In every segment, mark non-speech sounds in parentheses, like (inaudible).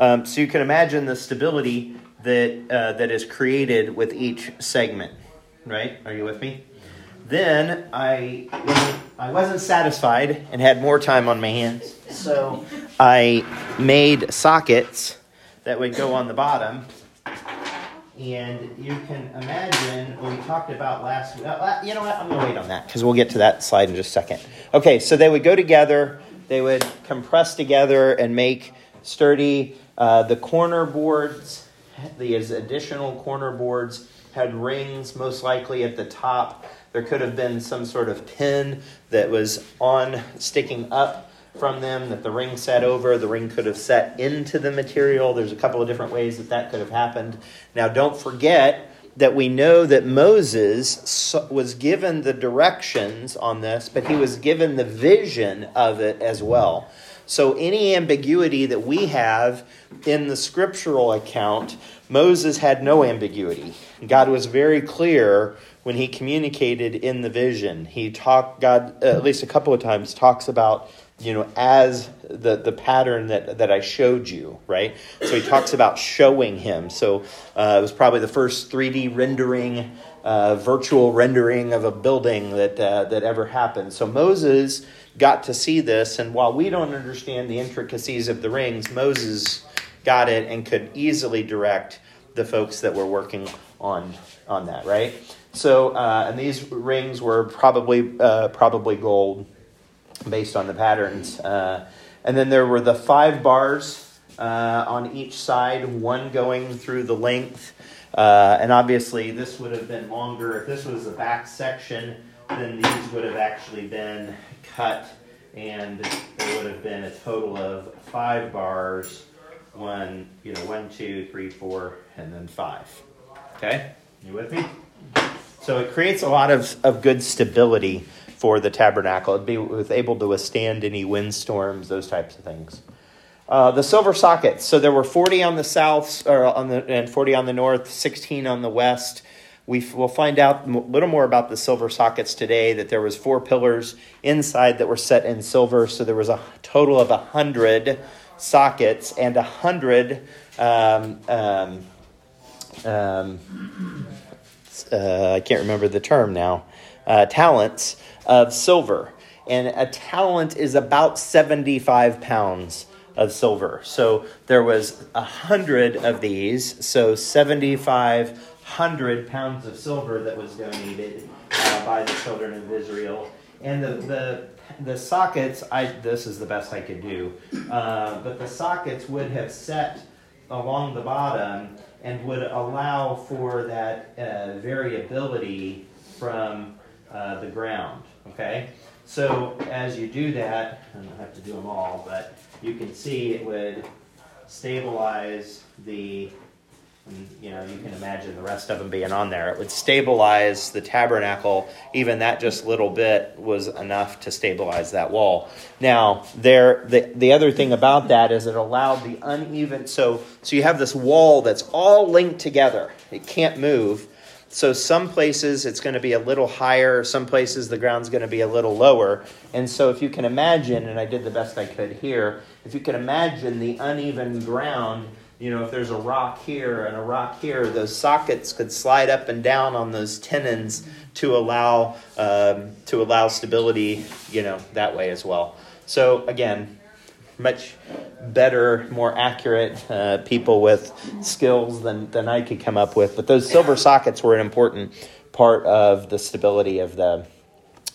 Um, so you can imagine the stability that uh, that is created with each segment, right? Are you with me? Then I I wasn't satisfied and had more time on my hands, so I made sockets that would go on the bottom. And you can imagine we talked about last week. Uh, you know what? I'm going to wait on that because we'll get to that slide in just a second. Okay, so they would go together, they would compress together and make sturdy. Uh, the corner boards, these additional corner boards, had rings most likely at the top. There could have been some sort of pin that was on sticking up from them that the ring set over. The ring could have set into the material. There's a couple of different ways that that could have happened. Now, don't forget that we know that Moses was given the directions on this, but he was given the vision of it as well. So, any ambiguity that we have in the scriptural account, Moses had no ambiguity. God was very clear when he communicated in the vision. He talked, God, at least a couple of times, talks about you know, as the, the pattern that, that I showed you, right? So he talks about showing him. So uh, it was probably the first 3D rendering, uh, virtual rendering of a building that, uh, that ever happened. So Moses got to see this, and while we don't understand the intricacies of the rings, Moses got it and could easily direct the folks that were working on, on that, right? So, uh, and these rings were probably, uh, probably gold based on the patterns. Uh, and then there were the five bars uh, on each side, one going through the length. Uh, and obviously, this would have been longer. If this was the back section, then these would have actually been cut, and there would have been a total of five bars. One, you know, one, two, three, four, and then five. Okay, you with me? So it creates a lot of, of good stability for the tabernacle. Be was able to withstand any windstorms, those types of things. Uh, the silver sockets. So there were 40 on the south, or on the and 40 on the north, 16 on the west. We will find out a little more about the silver sockets today. That there was four pillars inside that were set in silver. So there was a total of a hundred sockets and a hundred. Um, um, um, uh, I can't remember the term now. Uh, talents of silver. And a talent is about 75 pounds of silver. So there was a hundred of these, so 7,500 pounds of silver that was donated uh, by the children of Israel. And the, the, the sockets, I, this is the best I could do, uh, but the sockets would have set along the bottom and would allow for that uh, variability from uh, the ground. Okay? So as you do that, I don't have to do them all, but you can see it would stabilize the, you know, you can imagine the rest of them being on there. It would stabilize the tabernacle. Even that just little bit was enough to stabilize that wall. Now, there, the, the other thing about that is it allowed the uneven, so, so you have this wall that's all linked together. It can't move so some places it's going to be a little higher, some places the ground's going to be a little lower. And so if you can imagine, and I did the best I could here, if you can imagine the uneven ground, you know, if there's a rock here and a rock here, those sockets could slide up and down on those tenons to allow um, to allow stability, you know, that way as well. So again, much better, more accurate uh, people with skills than, than I could come up with. But those silver sockets were an important part of the stability of the.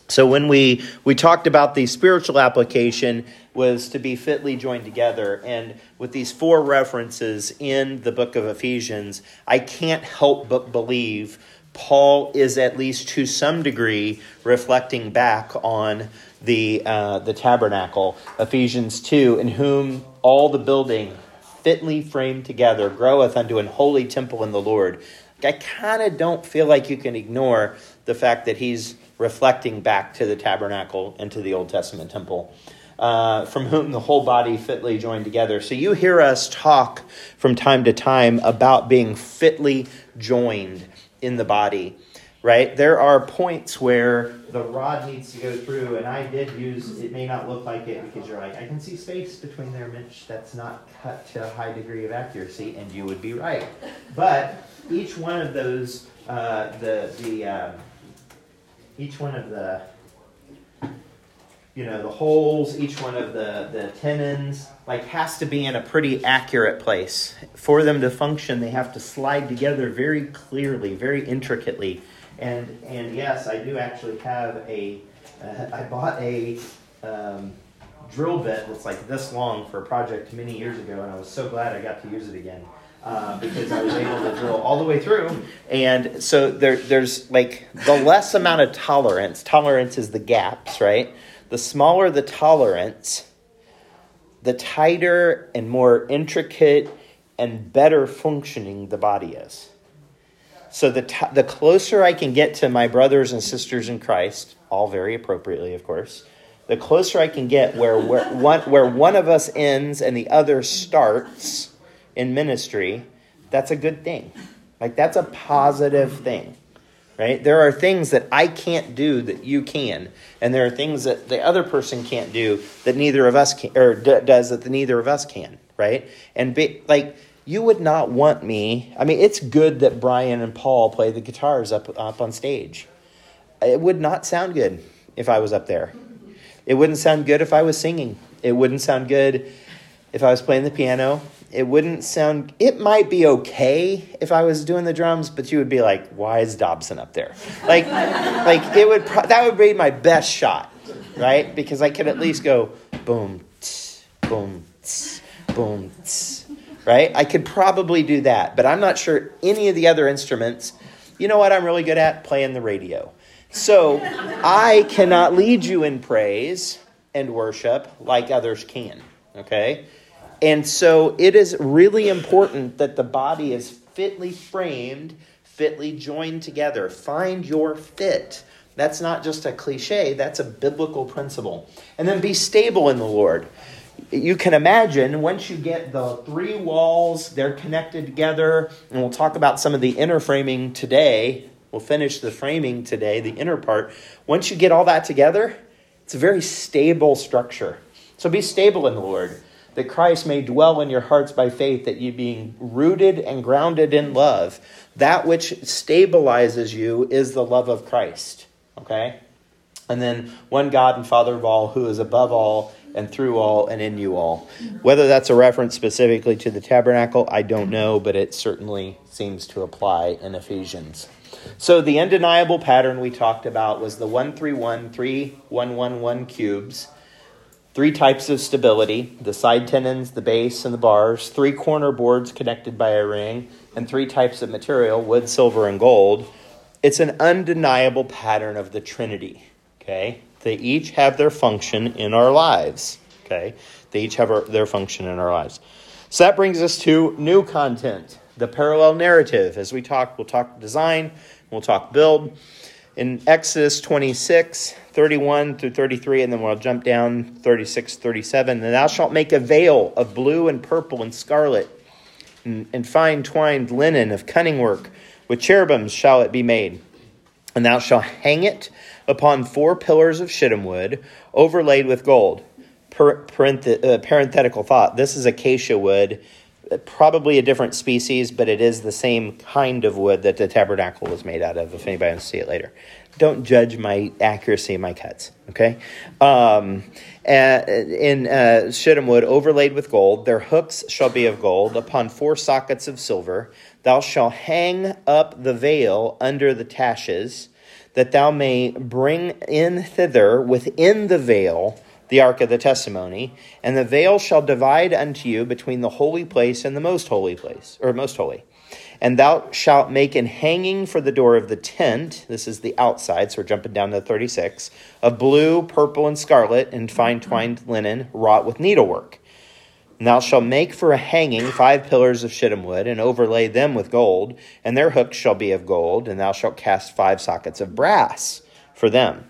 So when we we talked about the spiritual application was to be fitly joined together, and with these four references in the book of Ephesians, I can't help but believe Paul is at least to some degree reflecting back on the, uh, the tabernacle, Ephesians 2, in whom all the building fitly framed together groweth unto an holy temple in the Lord. I kind of don't feel like you can ignore the fact that he's reflecting back to the tabernacle and to the Old Testament temple. Uh, from whom the whole body fitly joined together. So you hear us talk from time to time about being fitly joined in the body right? There are points where the rod needs to go through, and I did use, it may not look like it because you're like, I can see space between there, Mitch. That's not cut to a high degree of accuracy, and you would be right. But each one of those, uh, the, the, uh, each one of the, you know, the holes, each one of the, the tenons, like has to be in a pretty accurate place. For them to function, they have to slide together very clearly, very intricately and and yes, I do actually have a. Uh, (laughs) I bought a um, drill bit that's like this long for a project many years ago, and I was so glad I got to use it again. Uh, because I was able to drill all the way through. And so there, there's like the less amount of tolerance. Tolerance is the gaps, right? The smaller the tolerance, the tighter and more intricate and better functioning the body is. So the, t- the closer I can get to my brothers and sisters in Christ, all very appropriately, of course, the closer I can get where, where, one, where one of us ends and the other starts in ministry, that's a good thing. Like, that's a positive thing, right? There are things that I can't do that you can, and there are things that the other person can't do that neither of us can, or d- does that the neither of us can, right? And be, like, you would not want me. I mean, it's good that Brian and Paul play the guitars up up on stage. It would not sound good if I was up there. It wouldn't sound good if I was singing. It wouldn't sound good if I was playing the piano. It wouldn't sound. It might be okay if I was doing the drums, but you would be like, "Why is Dobson up there?" Like, (laughs) like it would. That would be my best shot, right? Because I could at least go boom, tss, boom, tss, boom. Tss right? I could probably do that, but I'm not sure any of the other instruments. You know what I'm really good at? Playing the radio. So I cannot lead you in praise and worship like others can, okay? And so it is really important that the body is fitly framed, fitly joined together. Find your fit. That's not just a cliche, that's a biblical principle. And then be stable in the Lord you can imagine once you get the three walls, they're connected together, and we'll talk about some of the inner framing today. We'll finish the framing today, the inner part. Once you get all that together, it's a very stable structure. So be stable in the Lord, that Christ may dwell in your hearts by faith, that you being rooted and grounded in love. That which stabilizes you is the love of Christ. Okay? And then one God and Father of all, who is above all and through all and in you all. Whether that's a reference specifically to the tabernacle, I don't know, but it certainly seems to apply in Ephesians. So the undeniable pattern we talked about was the 131 3111 cubes, three types of stability, the side tenons, the base and the bars, three corner boards connected by a ring, and three types of material, wood, silver and gold. It's an undeniable pattern of the Trinity, okay? They each have their function in our lives. Okay? They each have our, their function in our lives. So that brings us to new content, the parallel narrative. As we talk, we'll talk design, we'll talk build. In Exodus 26, 31 through 33, and then we'll jump down 36, 37. And thou shalt make a veil of blue and purple and scarlet, and, and fine twined linen of cunning work. With cherubims shall it be made. And thou shalt hang it upon four pillars of shittim wood overlaid with gold. Per, uh, parenthetical thought this is acacia wood, probably a different species, but it is the same kind of wood that the tabernacle was made out of, if anybody wants to see it later. Don't judge my accuracy my cuts, okay? Um, in uh, shittim wood overlaid with gold, their hooks shall be of gold, upon four sockets of silver. Thou shalt hang up the veil under the taches that thou may bring in thither within the veil the ark of the testimony, and the veil shall divide unto you between the holy place and the most holy place, or most holy. And thou shalt make an hanging for the door of the tent. This is the outside, so we're jumping down to 36 of blue, purple, and scarlet, and fine twined linen, wrought with needlework. And thou shalt make for a hanging five pillars of shittim wood, and overlay them with gold, and their hooks shall be of gold, and thou shalt cast five sockets of brass for them.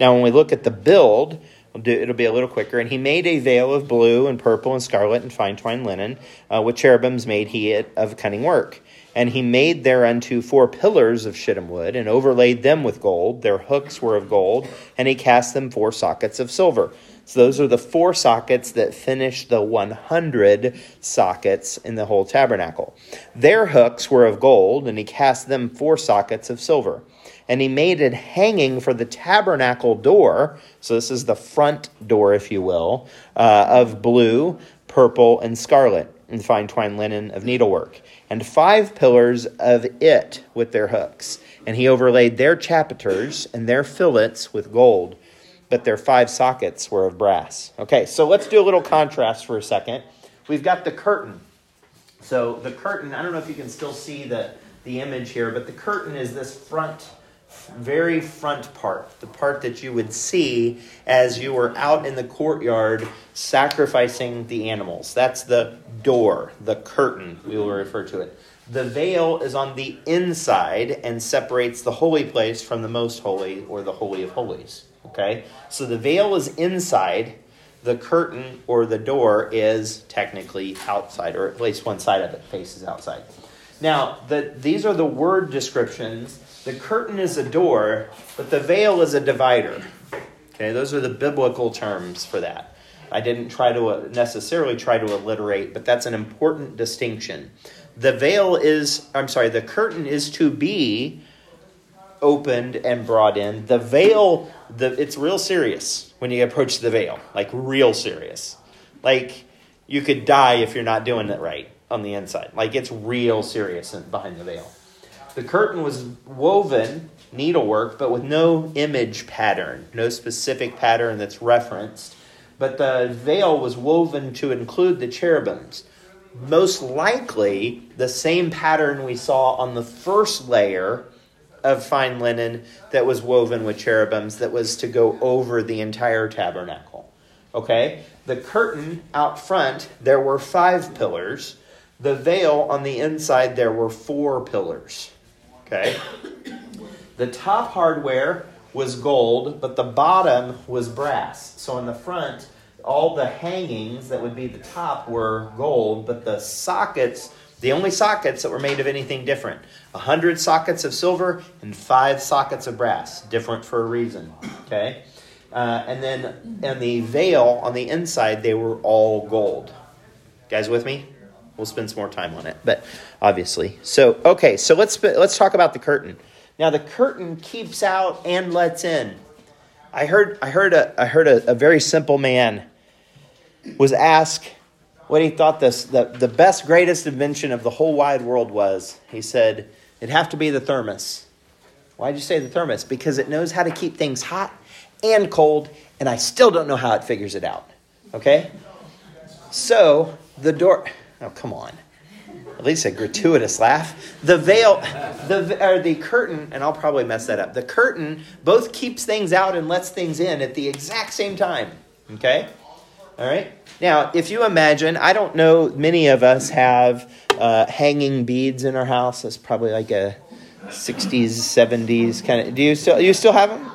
Now, when we look at the build, It'll, be a little quicker. And he made a veil of blue and purple and scarlet and fine twined linen. Uh, with cherubims made he it of cunning work. And he made thereunto four pillars of shittim wood, and overlaid them with gold. Their hooks were of gold, and he cast them four sockets of silver. So those are the four sockets that finish the 100 sockets in the whole tabernacle. Their hooks were of gold, and he cast them four sockets of silver. And he made it hanging for the tabernacle door. So this is the front door, if you will, uh, of blue, purple, and scarlet, and fine twined linen of needlework and five pillars of it with their hooks. And he overlaid their chapiters and their fillets with gold, but their five sockets were of brass. Okay, so let's do a little contrast for a second. We've got the curtain. So the curtain, I don't know if you can still see the, the image here, but the curtain is this front very front part, the part that you would see as you were out in the courtyard sacrificing the animals. That's the door, the curtain, we will refer to it. The veil is on the inside and separates the holy place from the most holy or the holy of holies. Okay? So the veil is inside, the curtain or the door is technically outside, or at least one side of it faces outside. Now, the, these are the word descriptions the curtain is a door, but the veil is a divider. Okay, those are the biblical terms for that. I didn't try to uh, necessarily try to alliterate, but that's an important distinction. The veil is, I'm sorry, the curtain is to be opened and brought in. The veil, the, it's real serious when you approach the veil, like real serious. Like you could die if you're not doing it right on the inside. Like it's real serious behind the veil. The curtain was woven needlework, but with no image pattern, no specific pattern that's referenced. But the veil was woven to include the cherubims. Most likely, the same pattern we saw on the first layer of fine linen that was woven with cherubims that was to go over the entire tabernacle. Okay? The curtain out front, there were five pillars. The veil on the inside, there were four pillars. Okay? The top hardware was gold, but the bottom was brass. So in the front, all the hangings that would be the top were gold, but the sockets, the only sockets that were made of anything different. A hundred sockets of silver and five sockets of brass, different for a reason. Okay? Uh, and then and the veil on the inside, they were all gold. guys with me? We'll spend some more time on it, but obviously. So okay, so let's let's talk about the curtain. Now the curtain keeps out and lets in. I heard I heard a I heard a, a very simple man was asked what he thought this the, the best greatest invention of the whole wide world was. He said it'd have to be the thermos. Why'd you say the thermos? Because it knows how to keep things hot and cold, and I still don't know how it figures it out. Okay? So the door Oh, come on. At least a gratuitous laugh. The veil, the or the curtain, and I'll probably mess that up. The curtain both keeps things out and lets things in at the exact same time. Okay? All right? Now, if you imagine, I don't know, many of us have uh, hanging beads in our house. That's probably like a 60s, 70s kind of. Do you still you still have them?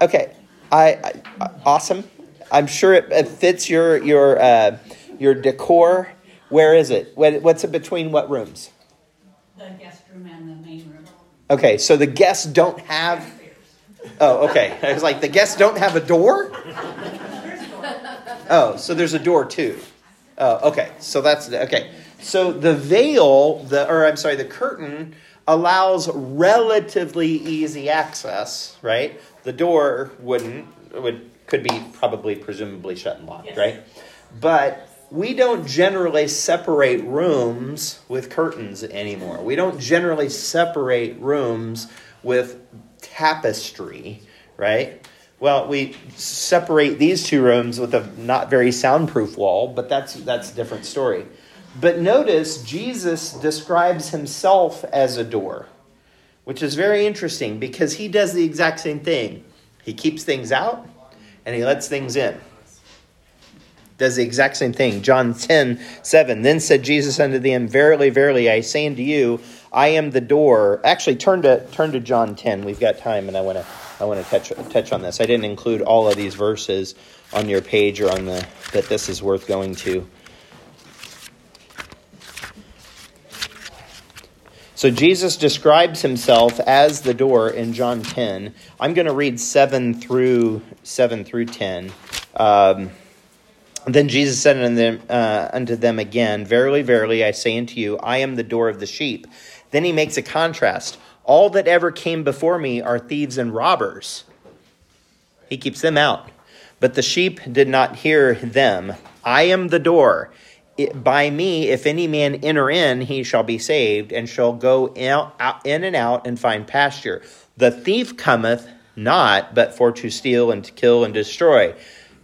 Okay, I, I awesome. I'm sure it, it fits your your uh, your decor where is it? What's it between what rooms? The guest room and the main room. Okay, so the guests don't have. Oh, okay. I was like, the guests don't have a door? (laughs) Oh, so there's a door too. Oh, okay. So that's okay. So the veil, the or I'm sorry, the curtain allows relatively easy access, right? The door wouldn't would could be probably presumably shut and locked, yes. right? But we don't generally separate rooms with curtains anymore. We don't generally separate rooms with tapestry, right? Well, we separate these two rooms with a not very soundproof wall, but that's that's a different story. But notice Jesus describes himself as a door, which is very interesting because he does the exact same thing. He keeps things out and he lets things in does the exact same thing. John 10, 7. Then said Jesus unto them, Verily, verily, I say unto you, I am the door. Actually, turn to turn to John 10. We've got time, and I want to I want to touch touch on this. I didn't include all of these verses on your page or on the that this is worth going to. So Jesus describes himself as the door in John 10. I'm going to read 7 through 7 through 10. Um, then Jesus said unto them, uh, unto them again, Verily, verily, I say unto you, I am the door of the sheep. Then he makes a contrast. All that ever came before me are thieves and robbers. He keeps them out. But the sheep did not hear them. I am the door by me, if any man enter in, he shall be saved, and shall go out in and out and find pasture. The thief cometh not, but for to steal and to kill and destroy.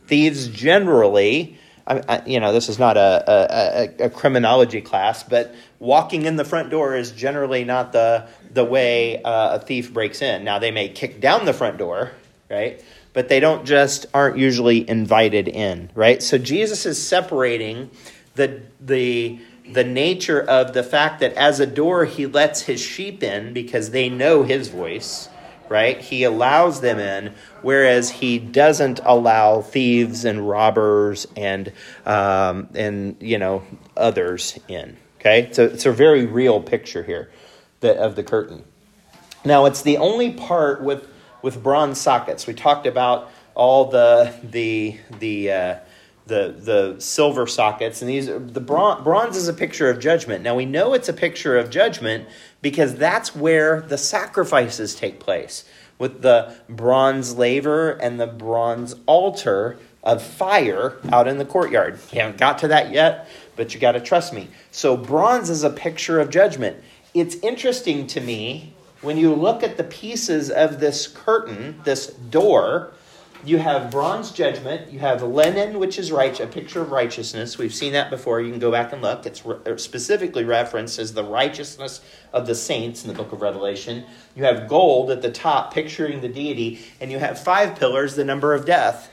Thieves generally, I, I, you know, this is not a, a, a, criminology class, but walking in the front door is generally not the the way uh, a thief breaks in. Now they may kick down the front door, right? But they don't just aren't usually invited in, right? So Jesus is separating the the the nature of the fact that as a door he lets his sheep in because they know his voice right? He allows them in whereas he doesn't allow thieves and robbers and um, and you know others in okay? So it's a very real picture here of the curtain. Now it's the only part with with bronze sockets. We talked about all the the the uh, the the silver sockets and these the bronze, bronze is a picture of judgment. Now we know it's a picture of judgment because that's where the sacrifices take place with the bronze laver and the bronze altar of fire out in the courtyard. You haven't got to that yet but you got to trust me. So bronze is a picture of judgment. It's interesting to me when you look at the pieces of this curtain this door you have bronze judgment, you have linen, which is right, a picture of righteousness. We've seen that before. You can go back and look. It's re- specifically referenced as the righteousness of the saints in the book of Revelation. You have gold at the top, picturing the deity, and you have five pillars, the number of death.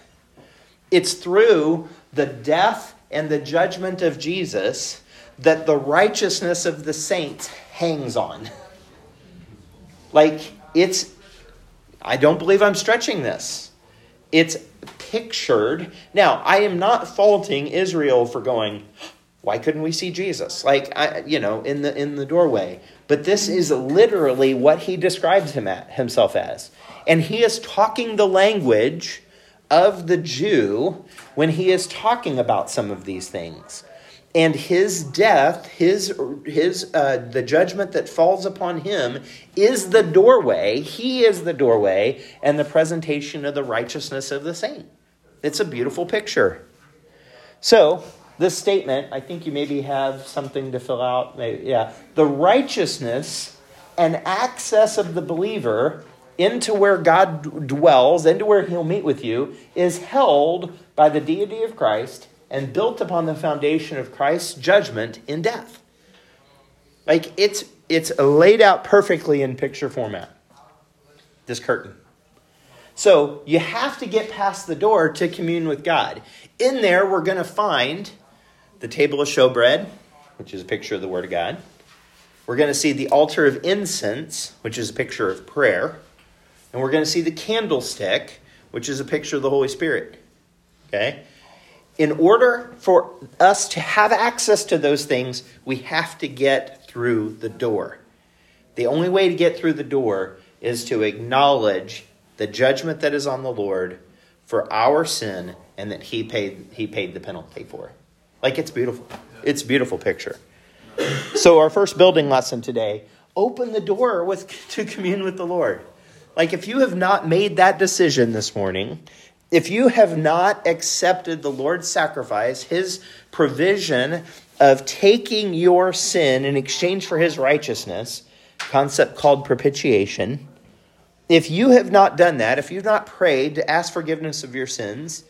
It's through the death and the judgment of Jesus that the righteousness of the saints hangs on. Like, it's, I don't believe I'm stretching this it's pictured. Now, I am not faulting Israel for going, why couldn't we see Jesus? Like, I, you know, in the in the doorway. But this is literally what he describes him at, himself as. And he is talking the language of the Jew when he is talking about some of these things and his death his his uh, the judgment that falls upon him is the doorway. He is the doorway and the presentation of the righteousness of the saint. It's a beautiful picture. So this statement i think you maybe have something to fill out. Maybe, yeah. The righteousness and access of the believer into where god dwells into where he'll meet with you is held by the deity of christ and built upon the foundation of Christ's judgment in death. Like it's it's laid out perfectly in picture format. This curtain. So you have to get past the door to commune with God. In there, we're going to find the table of showbread, which is a picture of the Word of God. We're going to see the altar of incense, which is a picture of prayer. And we're going to see the candlestick, which is a picture of the Holy Spirit. Okay? In order for us to have access to those things, we have to get through the door. The only way to get through the door is to acknowledge the judgment that is on the Lord for our sin and that he paid he paid the penalty for. Like it's beautiful. It's beautiful picture. So our first building lesson today, open the door with (laughs) to commune with the Lord. Like if you have not made that decision this morning, if you have not accepted the Lord's sacrifice, his provision of taking your sin in exchange for his righteousness, concept called propitiation, if you have not done that, if you've not prayed to ask forgiveness of your sins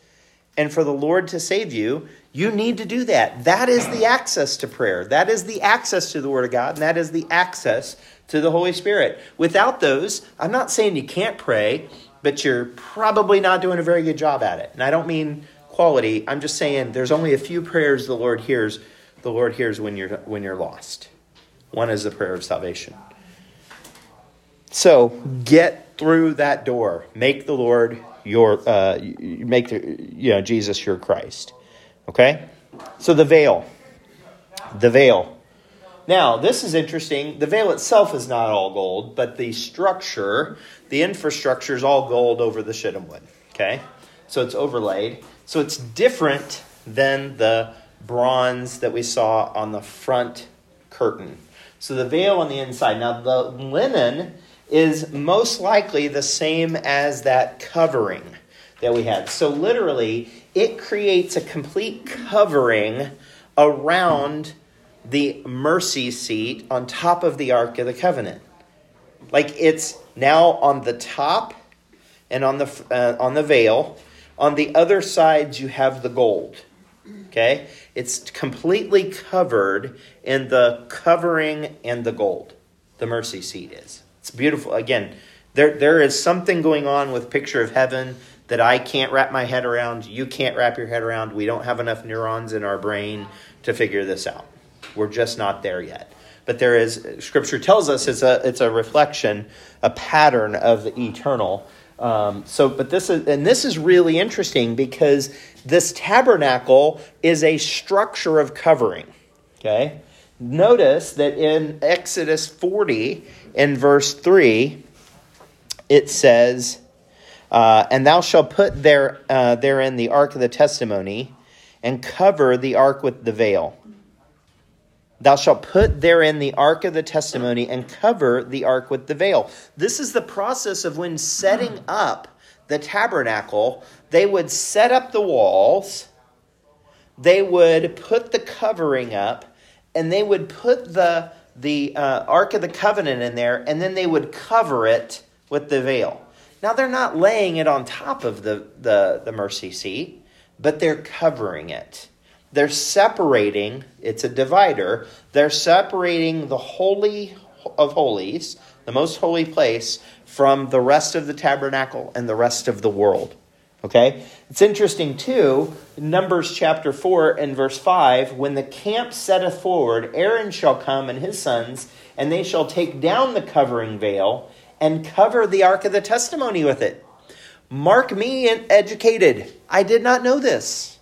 and for the Lord to save you, you need to do that. That is the access to prayer. That is the access to the Word of God, and that is the access to the Holy Spirit. Without those, I'm not saying you can't pray but you're probably not doing a very good job at it. And I don't mean quality. I'm just saying there's only a few prayers the Lord hears. The Lord hears when you're when you're lost. One is the prayer of salvation. So get through that door. Make the Lord your uh, make the, you know Jesus your Christ. Okay, so the veil, the veil. Now this is interesting. The veil itself is not all gold, but the structure, the infrastructure is all gold over the shittim wood. Okay, so it's overlaid. So it's different than the bronze that we saw on the front curtain. So the veil on the inside. Now the linen is most likely the same as that covering that we had. So literally, it creates a complete covering around the mercy seat on top of the Ark of the Covenant. Like it's now on the top and on the uh, on the veil. On the other sides, you have the gold. Okay, it's completely covered in the covering and the gold. The mercy seat is. It's beautiful. Again, there there is something going on with picture of heaven that I can't wrap my head around. You can't wrap your head around. We don't have enough neurons in our brain to figure this out. We're just not there yet. But there is Scripture tells us it's a it's a reflection, a pattern of the eternal. Um, so, but this is and this is really interesting because this tabernacle is a structure of covering. Okay, notice that in Exodus forty, in verse three, it says, uh, "And thou shalt put there uh, therein the ark of the testimony, and cover the ark with the veil." Thou shalt put therein the ark of the testimony and cover the ark with the veil. This is the process of when setting up the tabernacle, they would set up the walls, they would put the covering up, and they would put the, the uh, ark of the covenant in there, and then they would cover it with the veil. Now, they're not laying it on top of the, the, the mercy seat, but they're covering it they're separating, it's a divider, they're separating the Holy of Holies, the most holy place, from the rest of the tabernacle and the rest of the world. Okay? It's interesting too, Numbers chapter 4 and verse 5 when the camp setteth forward, Aaron shall come and his sons, and they shall take down the covering veil and cover the ark of the testimony with it. Mark me educated. I did not know this.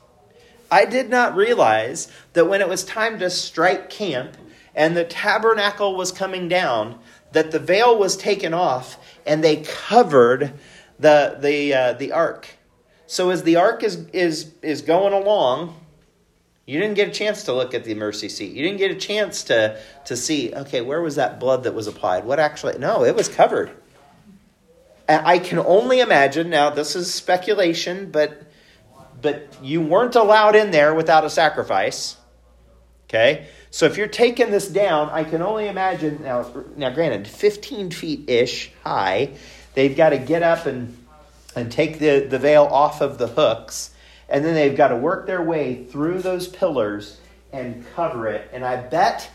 I did not realize that when it was time to strike camp and the tabernacle was coming down, that the veil was taken off and they covered the the uh, the ark. So as the ark is is is going along, you didn't get a chance to look at the mercy seat. You didn't get a chance to to see, okay, where was that blood that was applied? What actually? No, it was covered. I can only imagine. Now, this is speculation, but but you weren't allowed in there without a sacrifice. Okay? So if you're taking this down, I can only imagine now now granted 15 feet ish high, they've got to get up and and take the, the veil off of the hooks, and then they've got to work their way through those pillars and cover it. And I bet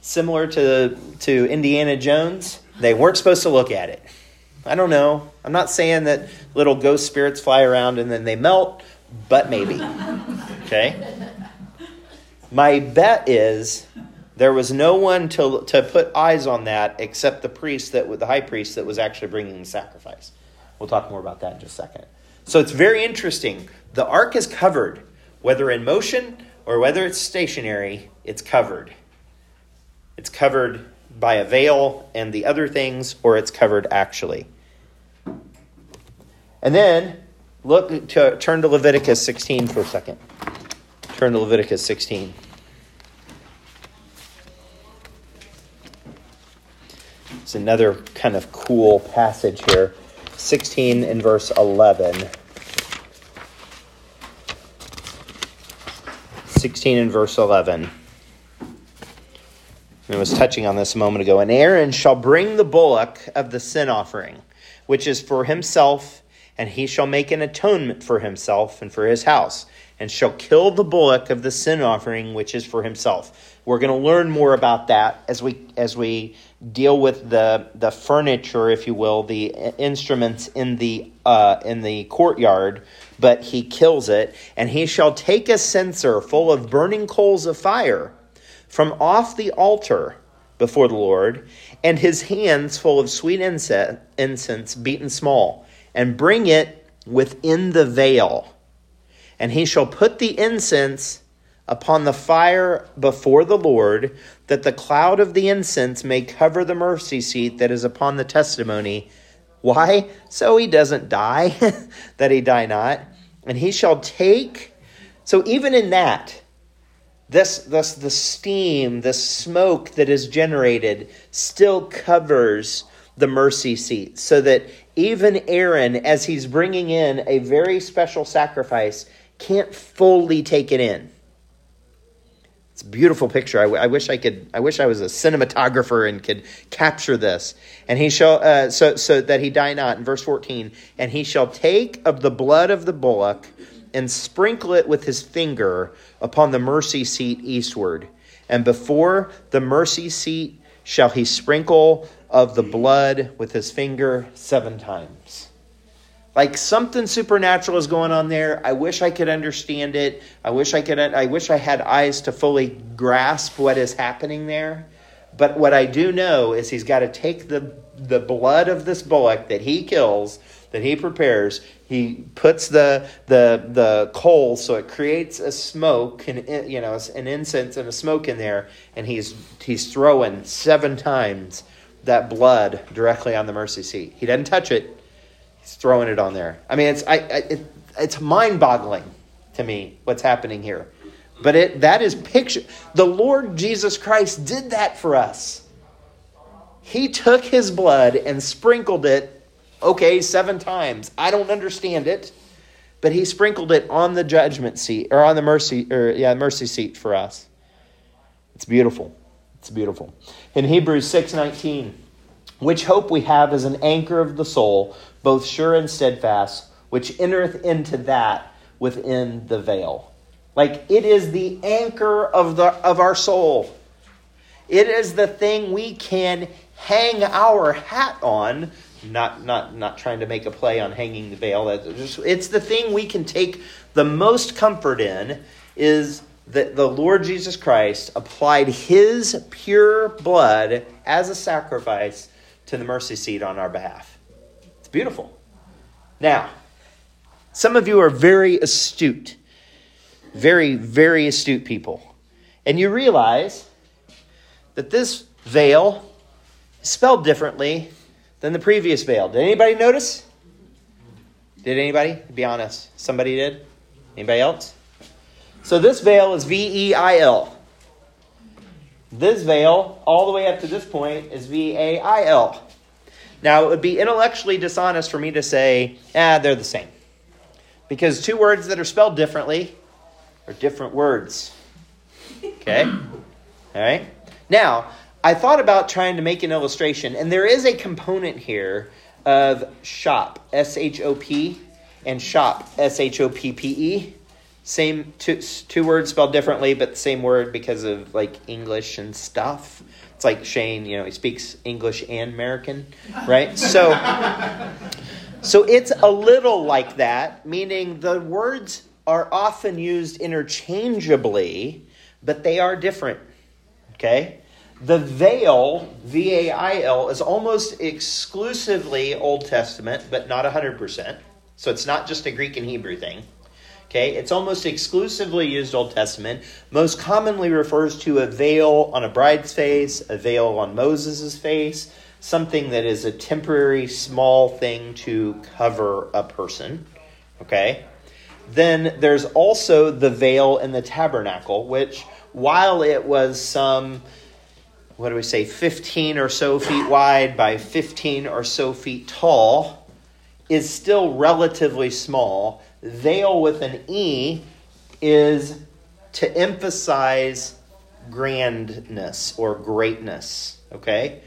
similar to to Indiana Jones, they weren't supposed to look at it. I don't know. I'm not saying that little ghost spirits fly around and then they melt, but maybe. Okay? My bet is there was no one to, to put eyes on that except the priest that the high priest that was actually bringing the sacrifice. We'll talk more about that in just a second. So it's very interesting. The ark is covered, whether in motion or whether it's stationary, it's covered. It's covered by a veil and the other things, or it's covered actually. And then look to turn to Leviticus 16 for a second. Turn to Leviticus 16. It's another kind of cool passage here. 16 in verse 11. 16 in verse 11. I was touching on this a moment ago. And Aaron shall bring the bullock of the sin offering, which is for himself and he shall make an atonement for himself and for his house, and shall kill the bullock of the sin offering which is for himself. We're going to learn more about that as we as we deal with the the furniture, if you will, the instruments in the uh, in the courtyard. But he kills it, and he shall take a censer full of burning coals of fire from off the altar before the Lord, and his hands full of sweet incense beaten small, and bring it within the veil. And he shall put the incense upon the fire before the Lord, that the cloud of the incense may cover the mercy seat that is upon the testimony. Why? So he doesn't die, (laughs) that he die not. And he shall take, so even in that, this, this the steam, the smoke that is generated still covers the mercy seat, so that even Aaron, as he's bringing in a very special sacrifice, can't fully take it in. It's a beautiful picture. I, wish I could. I wish I was a cinematographer and could capture this. And he shall uh, so so that he die not. In verse fourteen, and he shall take of the blood of the bullock and sprinkle it with his finger upon the mercy seat eastward. And before the mercy seat shall he sprinkle of the blood with his finger seven times. Like something supernatural is going on there. I wish I could understand it. I wish I could I wish I had eyes to fully grasp what is happening there. But what I do know is he's got to take the the blood of this bullock that he kills, that he prepares, he puts the the the coal so it creates a smoke and you know an incense and a smoke in there and he's he's throwing seven times that blood directly on the mercy seat he doesn't touch it he's throwing it on there i mean it's i, I it, it's mind-boggling to me what's happening here but it that is picture the lord jesus christ did that for us he took his blood and sprinkled it Okay, seven times. I don't understand it. But he sprinkled it on the judgment seat, or on the mercy, or yeah, mercy seat for us. It's beautiful. It's beautiful. In Hebrews 6:19, which hope we have as an anchor of the soul, both sure and steadfast, which entereth into that within the veil. Like it is the anchor of the of our soul. It is the thing we can hang our hat on not not not trying to make a play on hanging the veil. It's the thing we can take the most comfort in is that the Lord Jesus Christ applied his pure blood as a sacrifice to the mercy seat on our behalf. It's beautiful. Now, some of you are very astute, very, very astute people. And you realize that this veil is spelled differently than the previous veil. Did anybody notice? Did anybody? Be honest. Somebody did? Anybody else? So this veil is V E I L. This veil, all the way up to this point, is V A I L. Now, it would be intellectually dishonest for me to say, ah, they're the same. Because two words that are spelled differently are different words. Okay? (laughs) All right? Now, I thought about trying to make an illustration, and there is a component here of shop, S H O P, and shop, S H O P P E. Same two, two words spelled differently, but the same word because of like English and stuff. It's like Shane, you know, he speaks English and American, right? (laughs) So, so it's a little like that, meaning the words are often used interchangeably, but they are different. Okay? The veil, V A I L, is almost exclusively Old Testament, but not 100%. So it's not just a Greek and Hebrew thing. Okay, it's almost exclusively used Old Testament. Most commonly refers to a veil on a bride's face, a veil on Moses' face, something that is a temporary small thing to cover a person. Okay? Then there's also the veil in the tabernacle, which, while it was some what do we say, 15 or so feet wide by 15 or so feet tall, is still relatively small. Veil with an E is to emphasize grandness or greatness. Okay?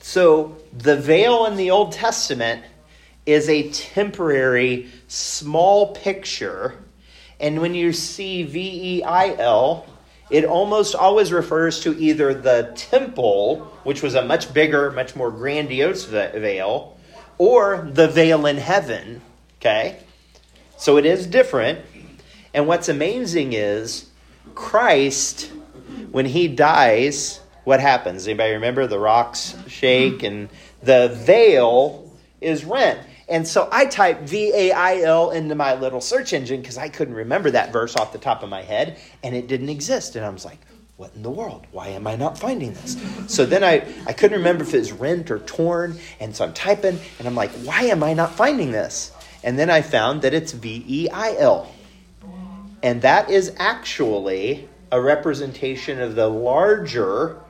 So the veil in the Old Testament is a temporary, small picture. And when you see V E I L, it almost always refers to either the temple, which was a much bigger, much more grandiose veil, or the veil in heaven. Okay? So it is different. And what's amazing is Christ, when he dies what happens? Anybody remember? The rocks shake and the veil is rent. And so I typed V A I L into my little search engine because I couldn't remember that verse off the top of my head and it didn't exist. And I was like, what in the world? Why am I not finding this? So then I, I couldn't remember if it was rent or torn. And so I'm typing and I'm like, why am I not finding this? And then I found that it's V E I L. And that is actually a representation of the larger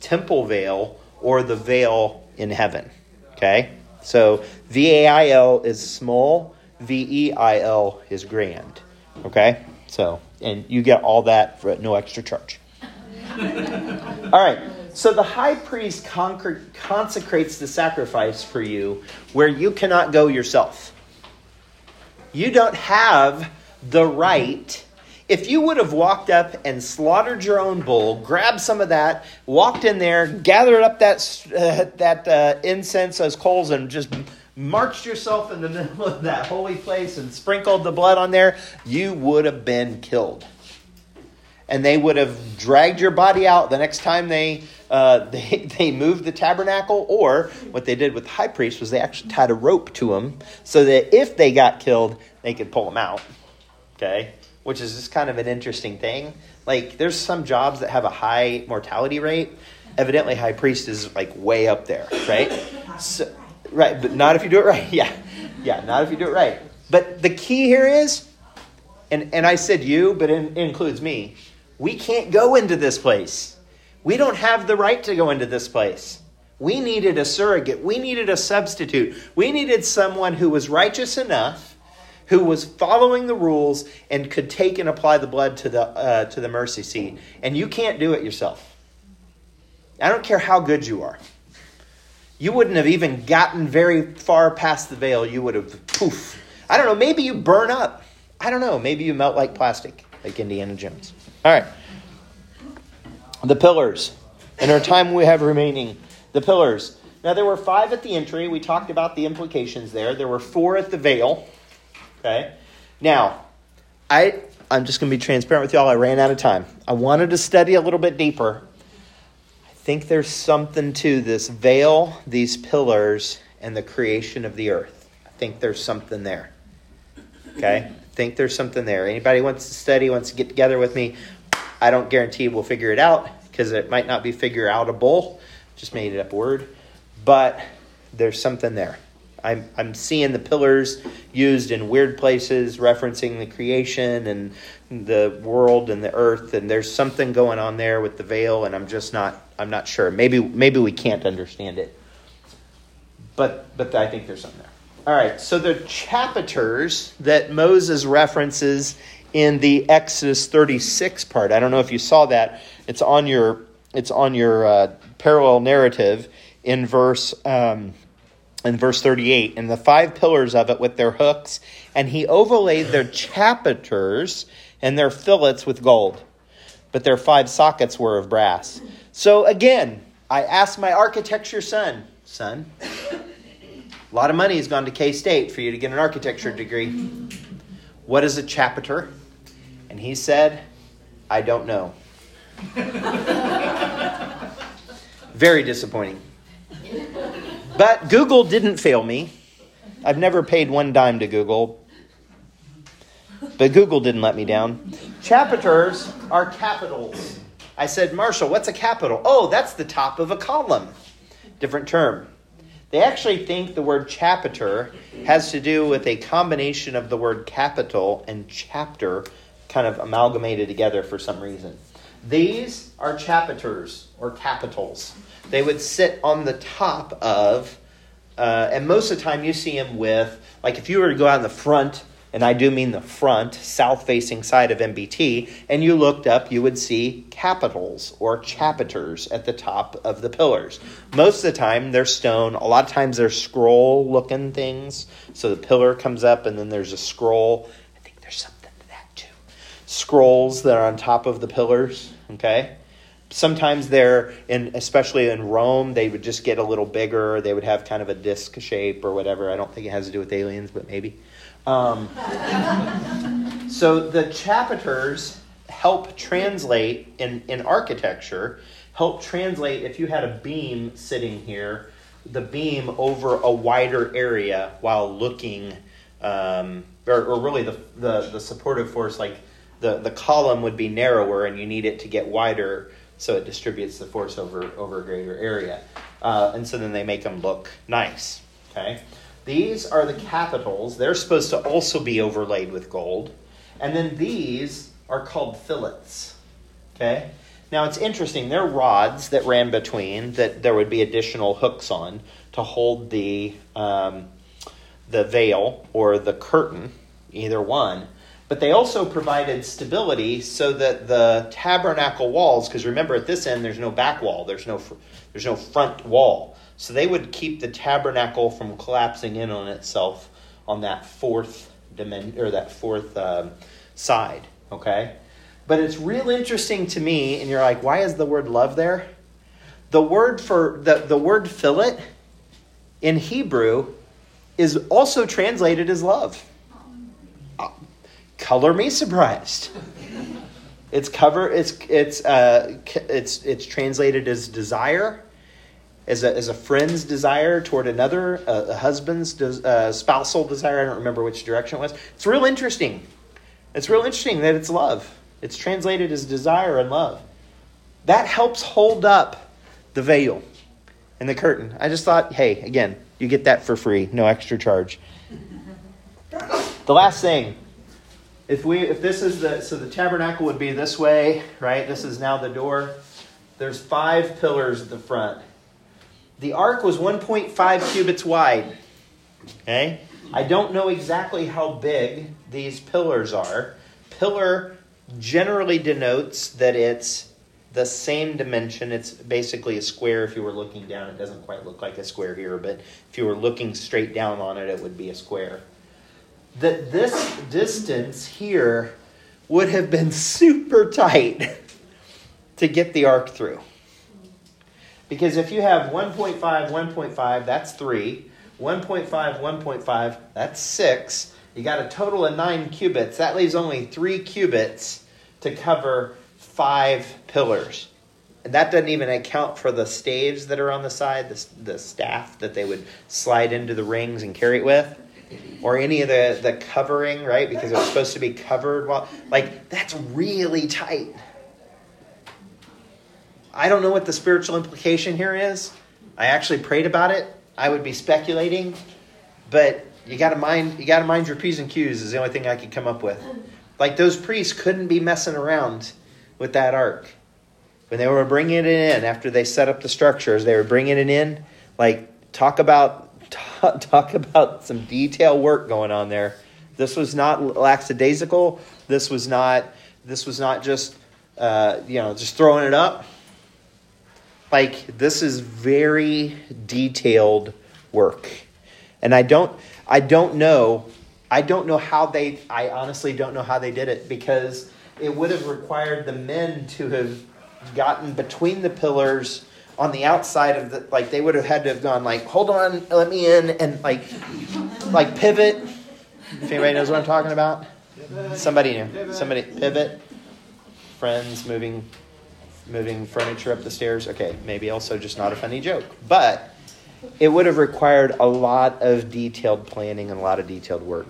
temple veil or the veil in heaven. Okay? So V A I L is small, V E I L is grand. Okay? So, and you get all that for no extra charge. (laughs) all right. So the high priest consecrates the sacrifice for you where you cannot go yourself. You don't have the right if you would have walked up and slaughtered your own bull, grabbed some of that, walked in there, gathered up that uh, that uh, incense as coals, and just marched yourself in the (laughs) middle of that holy place and sprinkled the blood on there, you would have been killed. And they would have dragged your body out the next time they uh, (laughs) they, they moved the tabernacle, or what they did with the high priest was they actually tied a rope to him so that if they got killed, they could pull them out. Okay? which is just kind of an interesting thing. Like, there's some jobs that have a high mortality rate. Evidently, high priest is like way up there, right? So, right, but not if you do it right. (laughs) Yeah, yeah, not if you do it right. But the key here is, and and I said you, but it includes me. We can't go into this place. We don't have the right to go into this place. We needed a surrogate. We needed a substitute. We needed someone who was righteous enough who was following the rules and could take and apply the blood to the, uh, to the mercy seat. And you can't do it yourself. I don't care how good you are. You wouldn't have even gotten very far past the veil. You would have, poof. I don't know, maybe you burn up. I don't know, maybe you melt like plastic, like Indiana Jones. All right. The pillars. In our time we have remaining, the pillars. Now, there were five at the entry. We talked about the implications there. There were four at the veil. Okay? Now, I I'm just going to be transparent with y'all. I ran out of time. I wanted to study a little bit deeper. I think there's something to this veil, these pillars, and the creation of the earth. I think there's something there. Okay? I think there's something there. Anybody wants to study, wants to get together with me, I don't guarantee we'll figure it out because it might not be figure outable. Just made it up word. But there's something there. I'm, I'm seeing the pillars used in weird places, referencing the creation and the world and the earth, and there's something going on there with the veil, and I'm just not I'm not sure. Maybe maybe we can't understand it, but but I think there's something there. All right, so the chapiters that Moses references in the Exodus 36 part. I don't know if you saw that. It's on your it's on your uh, parallel narrative in verse um, in verse 38 and the five pillars of it with their hooks. And he overlaid their chapiters and their fillets with gold. But their five sockets were of brass. So again i asked my architecture son son a lot of money has gone to k-state for you to get an architecture degree. What is a chapiter he said i don't know very disappointing but Google didn't fail me. I've never paid one dime to Google, but Google didn't let me down. Chapiters are capitals. I said, Marshall, what's a capital? Oh, that's the top of a column. Different term. They actually think the word chapiter has to do with a combination of the word capital and chapter kind of amalgamated together for some reason. These are chapiters or capitals they would sit on the top of, uh, and most of the time you see them with, like if you were to go out in the front, and I do mean the front, south facing side of MBT, and you looked up, you would see capitals or chapiters at the top of the pillars. Most of the time they're stone, a lot of times they're scroll looking things. So the pillar comes up, and then there's a scroll. I think there's something to that too. Scrolls that are on top of the pillars, okay? sometimes they're in especially in rome they would just get a little bigger they would have kind of a disc shape or whatever i don't think it has to do with aliens but maybe um, (laughs) so the chapiters help translate in, in architecture, help translate if you had a beam sitting here, the beam over a wider area while looking, um, or, or really the, the, the supportive force, like the, the column would be narrower and you need it to get wider so it distributes the force over, over a greater area. Uh, and so then they make them look nice. Okay? These are the capitals. They're supposed to also be overlaid with gold. And then these are called fillets. Okay? Now it's interesting. They're rods that ran between that there would be additional hooks on to hold the um, the veil or the curtain, either one. But they also provided stability so that the tabernacle walls, because remember at this end there's no back wall, there's no there's no front wall, so they would keep the tabernacle from collapsing in on itself on that fourth dimension or that fourth um, side. Okay, but it's real interesting to me, and you're like, why is the word love there? The word for the, the word fillet in Hebrew is also translated as love. Color me surprised. It's cover. It's it's uh, it's it's translated as desire, as a as a friend's desire toward another, a, a husband's des, uh, spousal desire. I don't remember which direction it was. It's real interesting. It's real interesting that it's love. It's translated as desire and love. That helps hold up the veil and the curtain. I just thought, hey, again, you get that for free, no extra charge. The last thing, if we if this is the so the tabernacle would be this way, right? This is now the door. There's five pillars at the front. The ark was 1.5 cubits wide. Okay? I don't know exactly how big these pillars are. Pillar generally denotes that it's the same dimension. It's basically a square if you were looking down. It doesn't quite look like a square here, but if you were looking straight down on it, it would be a square. That this distance here would have been super tight to get the ark through. Because if you have 1.5, 1.5, that's 3. 1.5, 1.5, that's 6. You got a total of 9 cubits. That leaves only 3 cubits to cover 5 pillars. And that doesn't even account for the staves that are on the side, the, the staff that they would slide into the rings and carry it with. Or any of the, the covering, right? Because it was supposed to be covered while like that's really tight. I don't know what the spiritual implication here is. I actually prayed about it. I would be speculating, but you got to mind you got to mind your p's and q's is the only thing I could come up with. Like those priests couldn't be messing around with that ark when they were bringing it in after they set up the structures. They were bringing it in. Like talk about talk, talk about some detail work going on there. This was not lackadaisical. This was not this was not just uh, you know just throwing it up like this is very detailed work and i don't i don't know i don't know how they i honestly don't know how they did it because it would have required the men to have gotten between the pillars on the outside of the like they would have had to have gone like hold on let me in and like like pivot if anybody knows what i'm talking about somebody knew somebody pivot friends moving moving furniture up the stairs. Okay, maybe also just not a funny joke. But it would have required a lot of detailed planning and a lot of detailed work.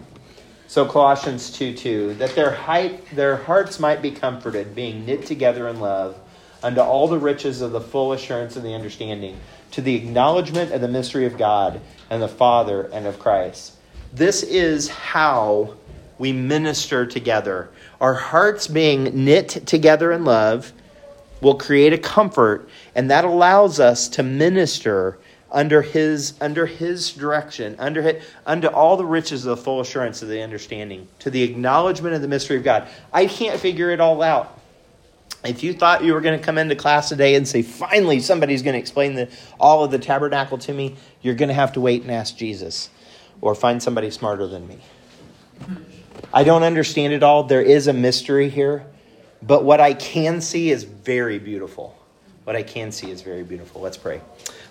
So Colossians 2 2, that their height their hearts might be comforted, being knit together in love, unto all the riches of the full assurance of the understanding, to the acknowledgement of the mystery of God and the Father and of Christ. This is how we minister together. Our hearts being knit together in love will create a comfort, and that allows us to minister under his under his direction, under his, under all the riches of the full assurance of the understanding, to the acknowledgement of the mystery of God. I can't figure it all out. If you thought you were going to come into class today and say, finally, somebody's going to explain the, all of the tabernacle to me, you're going to have to wait and ask Jesus or find somebody smarter than me. I don't understand it all. There is a mystery here. But what I can see is very beautiful. What I can see is very beautiful. Let's pray.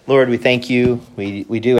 Lord, we thank you. We, we do.